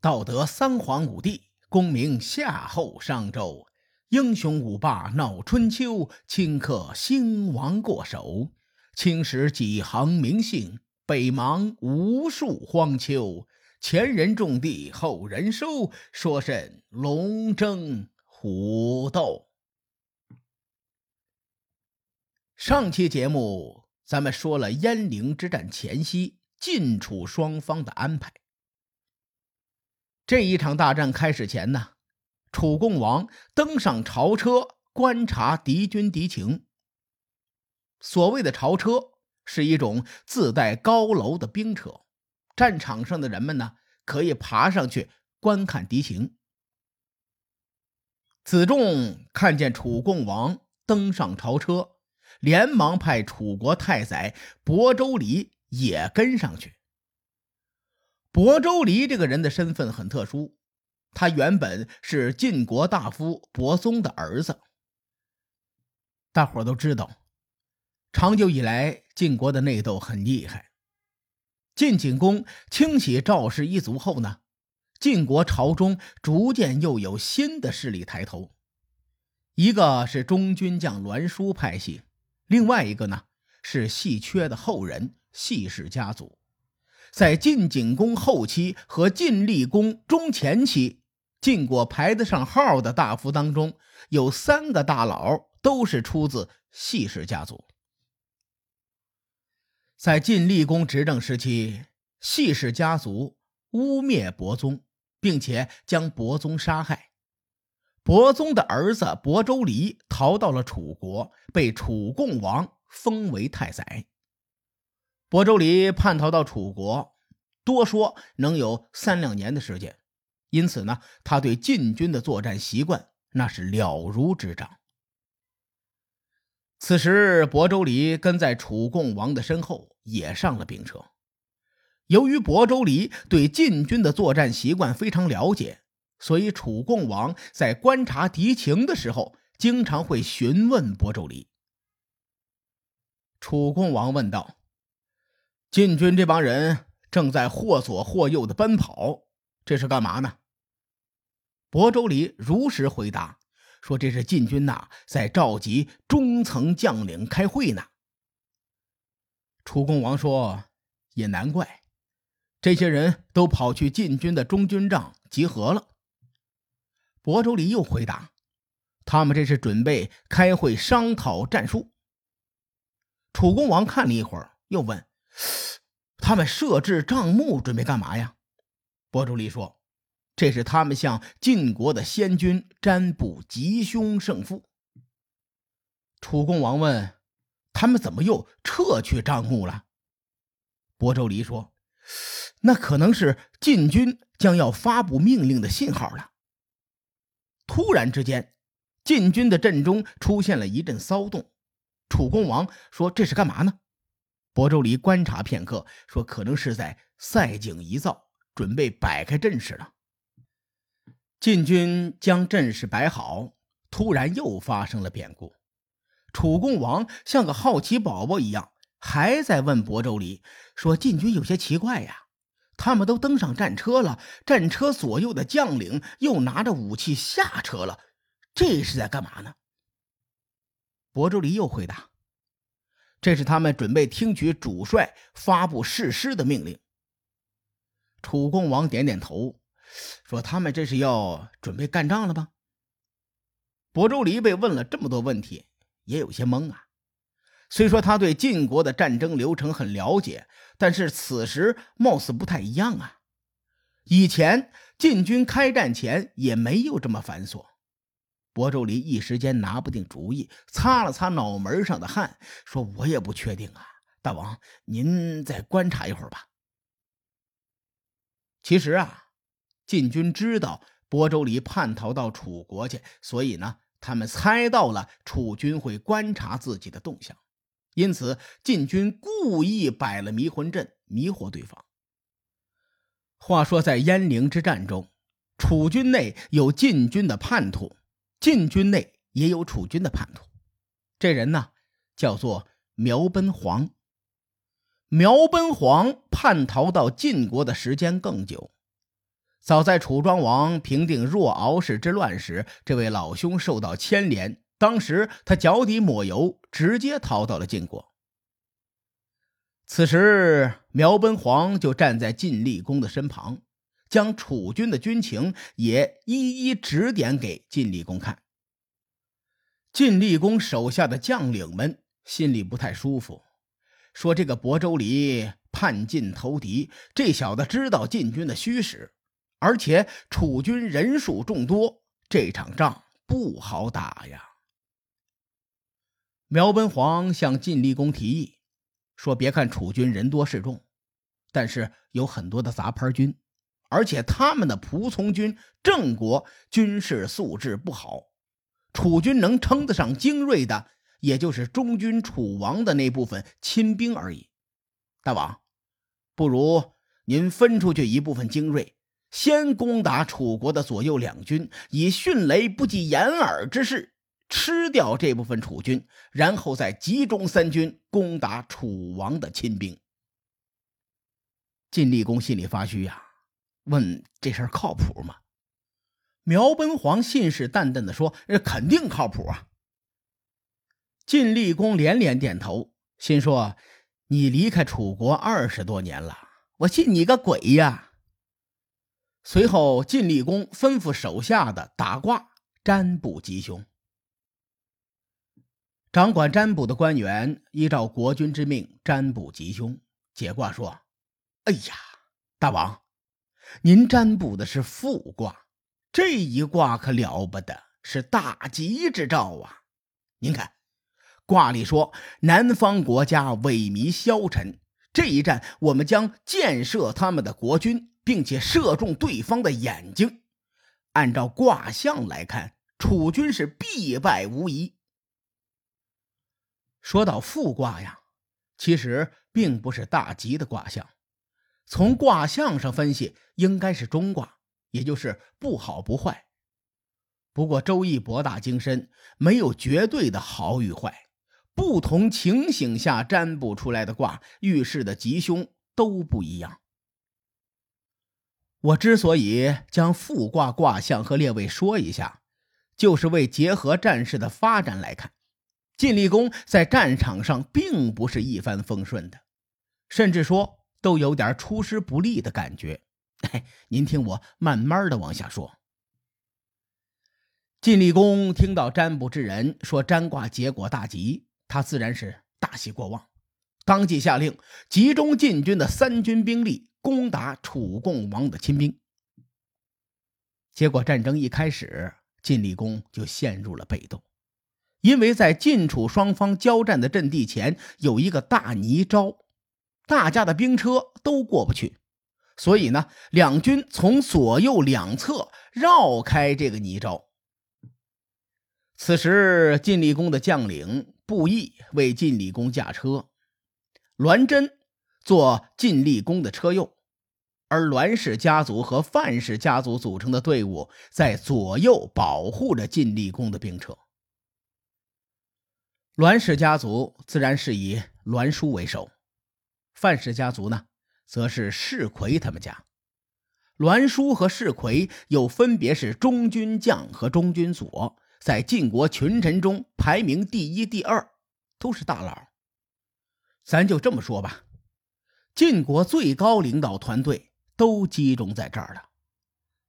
道德三皇五帝，功名夏后商周。英雄五霸闹春秋，顷刻兴亡过手。青史几行名姓，北邙无数荒丘。前人种地，后人收，说甚龙争虎斗？上期节目咱们说了鄢陵之战前夕晋楚双方的安排。这一场大战开始前呢？楚共王登上朝车观察敌军敌情。所谓的朝车是一种自带高楼的兵车，战场上的人们呢可以爬上去观看敌情。子仲看见楚共王登上朝车，连忙派楚国太宰亳州离也跟上去。亳州离这个人的身份很特殊。他原本是晋国大夫伯松的儿子。大伙都知道，长久以来晋国的内斗很厉害。晋景公清洗赵氏一族后呢，晋国朝中逐渐又有新的势力抬头。一个是中军将栾书派系，另外一个呢是细缺的后人细氏家族。在晋景公后期和晋厉公中前期，晋国排得上号的大夫当中，有三个大佬都是出自系氏家族。在晋厉公执政时期，系氏家族污蔑伯宗，并且将伯宗杀害。伯宗的儿子伯州离逃到了楚国，被楚共王封为太宰。亳州离叛逃到楚国，多说能有三两年的时间，因此呢，他对晋军的作战习惯那是了如指掌。此时，亳州离跟在楚共王的身后，也上了兵车。由于亳州离对晋军的作战习惯非常了解，所以楚共王在观察敌情的时候，经常会询问亳州离。楚共王问道。晋军这帮人正在或左或右的奔跑，这是干嘛呢？亳州离如实回答说：“这是晋军呐，在召集中层将领开会呢。”楚共王说：“也难怪，这些人都跑去晋军的中军帐集合了。”亳州离又回答：“他们这是准备开会商讨战术。”楚共王看了一会儿，又问。他们设置帐目准备干嘛呀？伯州离说：“这是他们向晋国的先君占卜吉凶胜负。”楚共王问：“他们怎么又撤去帐目了？”伯州离说：“那可能是晋军将要发布命令的信号了。”突然之间，晋军的阵中出现了一阵骚动。楚共王说：“这是干嘛呢？”亳州离观察片刻，说：“可能是在赛景一造，准备摆开阵势了。”晋军将阵势摆好，突然又发生了变故。楚共王像个好奇宝宝一样，还在问亳州离说：“晋军有些奇怪呀，他们都登上战车了，战车左右的将领又拿着武器下车了，这是在干嘛呢？”亳州离又回答。这是他们准备听取主帅发布誓师的命令。楚共王点点头，说：“他们这是要准备干仗了吧？”亳州离被问了这么多问题，也有些懵啊。虽说他对晋国的战争流程很了解，但是此时貌似不太一样啊。以前晋军开战前也没有这么繁琐。亳州离一时间拿不定主意，擦了擦脑门上的汗，说：“我也不确定啊，大王，您再观察一会儿吧。”其实啊，晋军知道亳州离叛逃到楚国去，所以呢，他们猜到了楚军会观察自己的动向，因此晋军故意摆了迷魂阵，迷惑对方。话说，在鄢陵之战中，楚军内有晋军的叛徒。晋军内也有楚军的叛徒，这人呢叫做苗奔黄。苗奔黄叛逃到晋国的时间更久，早在楚庄王平定若敖氏之乱时，这位老兄受到牵连，当时他脚底抹油，直接逃到了晋国。此时，苗奔黄就站在晋厉公的身旁，将楚军的军情也一一指点给晋厉公看。晋厉公手下的将领们心里不太舒服，说：“这个亳州离叛晋投敌，这小子知道晋军的虚实，而且楚军人数众多，这场仗不好打呀。”苗奔黄向晋厉公提议。说：“别看楚军人多势众，但是有很多的杂牌军，而且他们的仆从军郑国军事素质不好。楚军能称得上精锐的，也就是中军楚王的那部分亲兵而已。大王，不如您分出去一部分精锐，先攻打楚国的左右两军，以迅雷不及掩耳之势。”吃掉这部分楚军，然后再集中三军攻打楚王的亲兵。晋厉公心里发虚呀，问这事儿靠谱吗？苗奔黄信誓旦旦的说：“肯定靠谱啊！”晋厉公连连点头，心说：“你离开楚国二十多年了，我信你个鬼呀！”随后，晋厉公吩咐手下的打卦占卜吉凶。掌管占卜的官员依照国君之命占卜吉凶，解卦说：“哎呀，大王，您占卜的是复卦，这一卦可了不得，是大吉之兆啊！您看，卦里说南方国家萎靡消沉，这一战我们将箭射他们的国君，并且射中对方的眼睛。按照卦象来看，楚军是必败无疑。”说到复卦呀，其实并不是大吉的卦象，从卦象上分析，应该是中卦，也就是不好不坏。不过《周易》博大精深，没有绝对的好与坏，不同情形下占卜出来的卦预示的吉凶都不一样。我之所以将复卦卦象和列位说一下，就是为结合战事的发展来看。晋厉公在战场上并不是一帆风顺的，甚至说都有点出师不利的感觉。哎，您听我慢慢的往下说。晋厉公听到占卜之人说占卦结果大吉，他自然是大喜过望，当即下令集中晋军的三军兵力攻打楚共王的亲兵。结果战争一开始，晋厉公就陷入了被动。因为在晋楚双方交战的阵地前有一个大泥沼，大家的兵车都过不去，所以呢，两军从左右两侧绕开这个泥沼。此时，晋厉公的将领布衣为晋厉公驾车，栾真做晋厉公的车右，而栾氏家族和范氏家族组成的队伍在左右保护着晋厉公的兵车。栾氏家族自然是以栾书为首，范氏家族呢，则是世奎他们家。栾书和世奎又分别是中军将和中军佐，在晋国群臣中排名第一、第二，都是大佬。咱就这么说吧，晋国最高领导团队都集中在这儿了。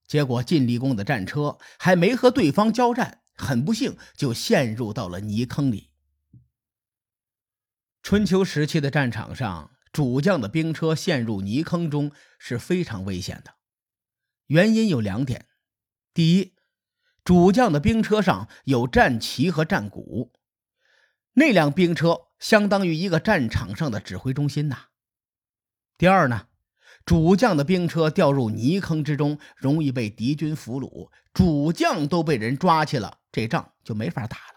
结果晋厉公的战车还没和对方交战，很不幸就陷入到了泥坑里。春秋时期的战场上，主将的兵车陷入泥坑中是非常危险的。原因有两点：第一，主将的兵车上有战旗和战鼓，那辆兵车相当于一个战场上的指挥中心呐；第二呢，主将的兵车掉入泥坑之中，容易被敌军俘虏，主将都被人抓去了，这仗就没法打了。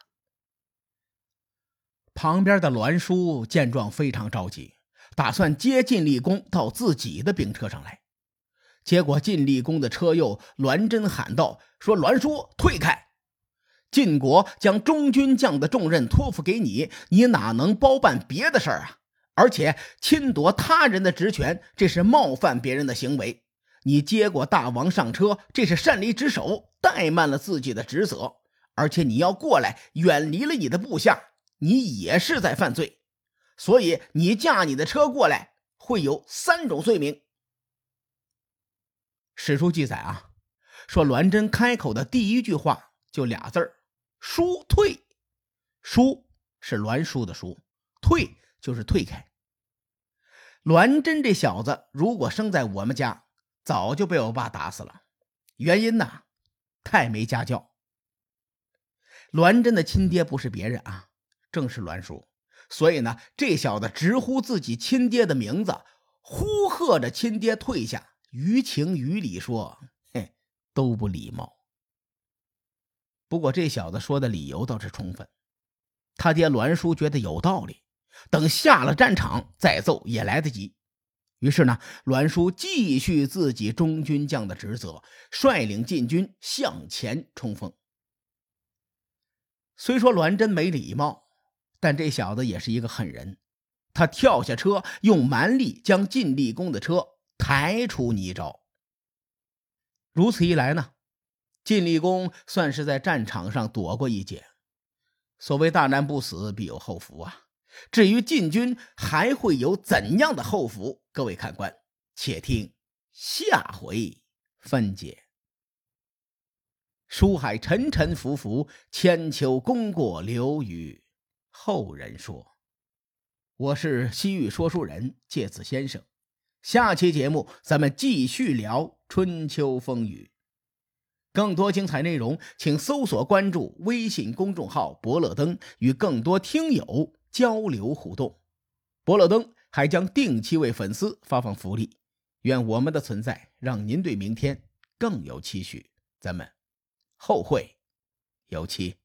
旁边的栾书见状非常着急，打算接晋厉公到自己的兵车上来。结果晋厉公的车右栾真喊道：“说栾叔退开！晋国将中军将的重任托付给你，你哪能包办别的事儿啊？而且侵夺他人的职权，这是冒犯别人的行为。你接过大王上车，这是擅离职守，怠慢了自己的职责，而且你要过来，远离了你的部下，你也是在犯罪。所以你驾你的车过来，会有三种罪名。史书记载啊，说栾真开口的第一句话就俩字儿：“叔退。”叔是栾书的叔，退就是退开。栾真这小子，如果生在我们家，早就被我爸打死了。原因呢，太没家教。栾真的亲爹不是别人啊，正是栾叔。所以呢，这小子直呼自己亲爹的名字，呼喝着亲爹退下。于情于理说，嘿，都不礼貌。不过这小子说的理由倒是充分，他爹栾书觉得有道理。等下了战场再揍也来得及。于是呢，栾书继续自己中军将的职责，率领禁军向前冲锋。虽说栾真没礼貌，但这小子也是一个狠人。他跳下车，用蛮力将晋厉公的车抬出泥沼。如此一来呢，晋厉公算是在战场上躲过一劫。所谓大难不死，必有后福啊！至于晋军还会有怎样的后福，各位看官，且听下回分解。书海沉沉浮浮，千秋功过留与后人说。我是西域说书人介子先生，下期节目咱们继续聊春秋风雨。更多精彩内容，请搜索关注微信公众号“伯乐灯”，与更多听友。交流互动，伯乐灯还将定期为粉丝发放福利。愿我们的存在让您对明天更有期许。咱们后会有期。